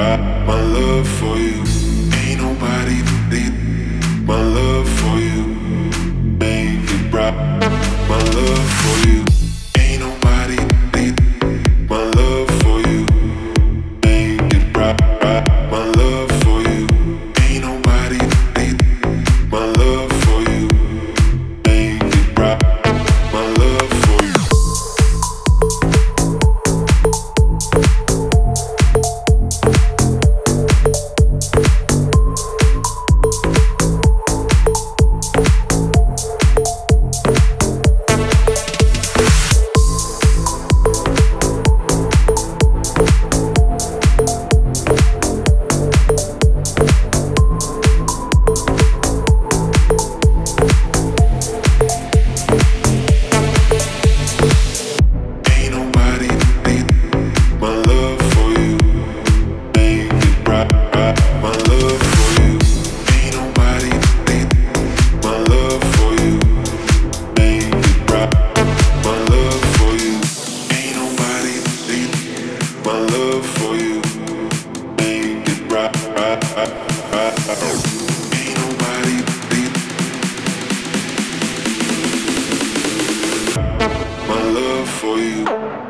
wrap my love for you. My love for you.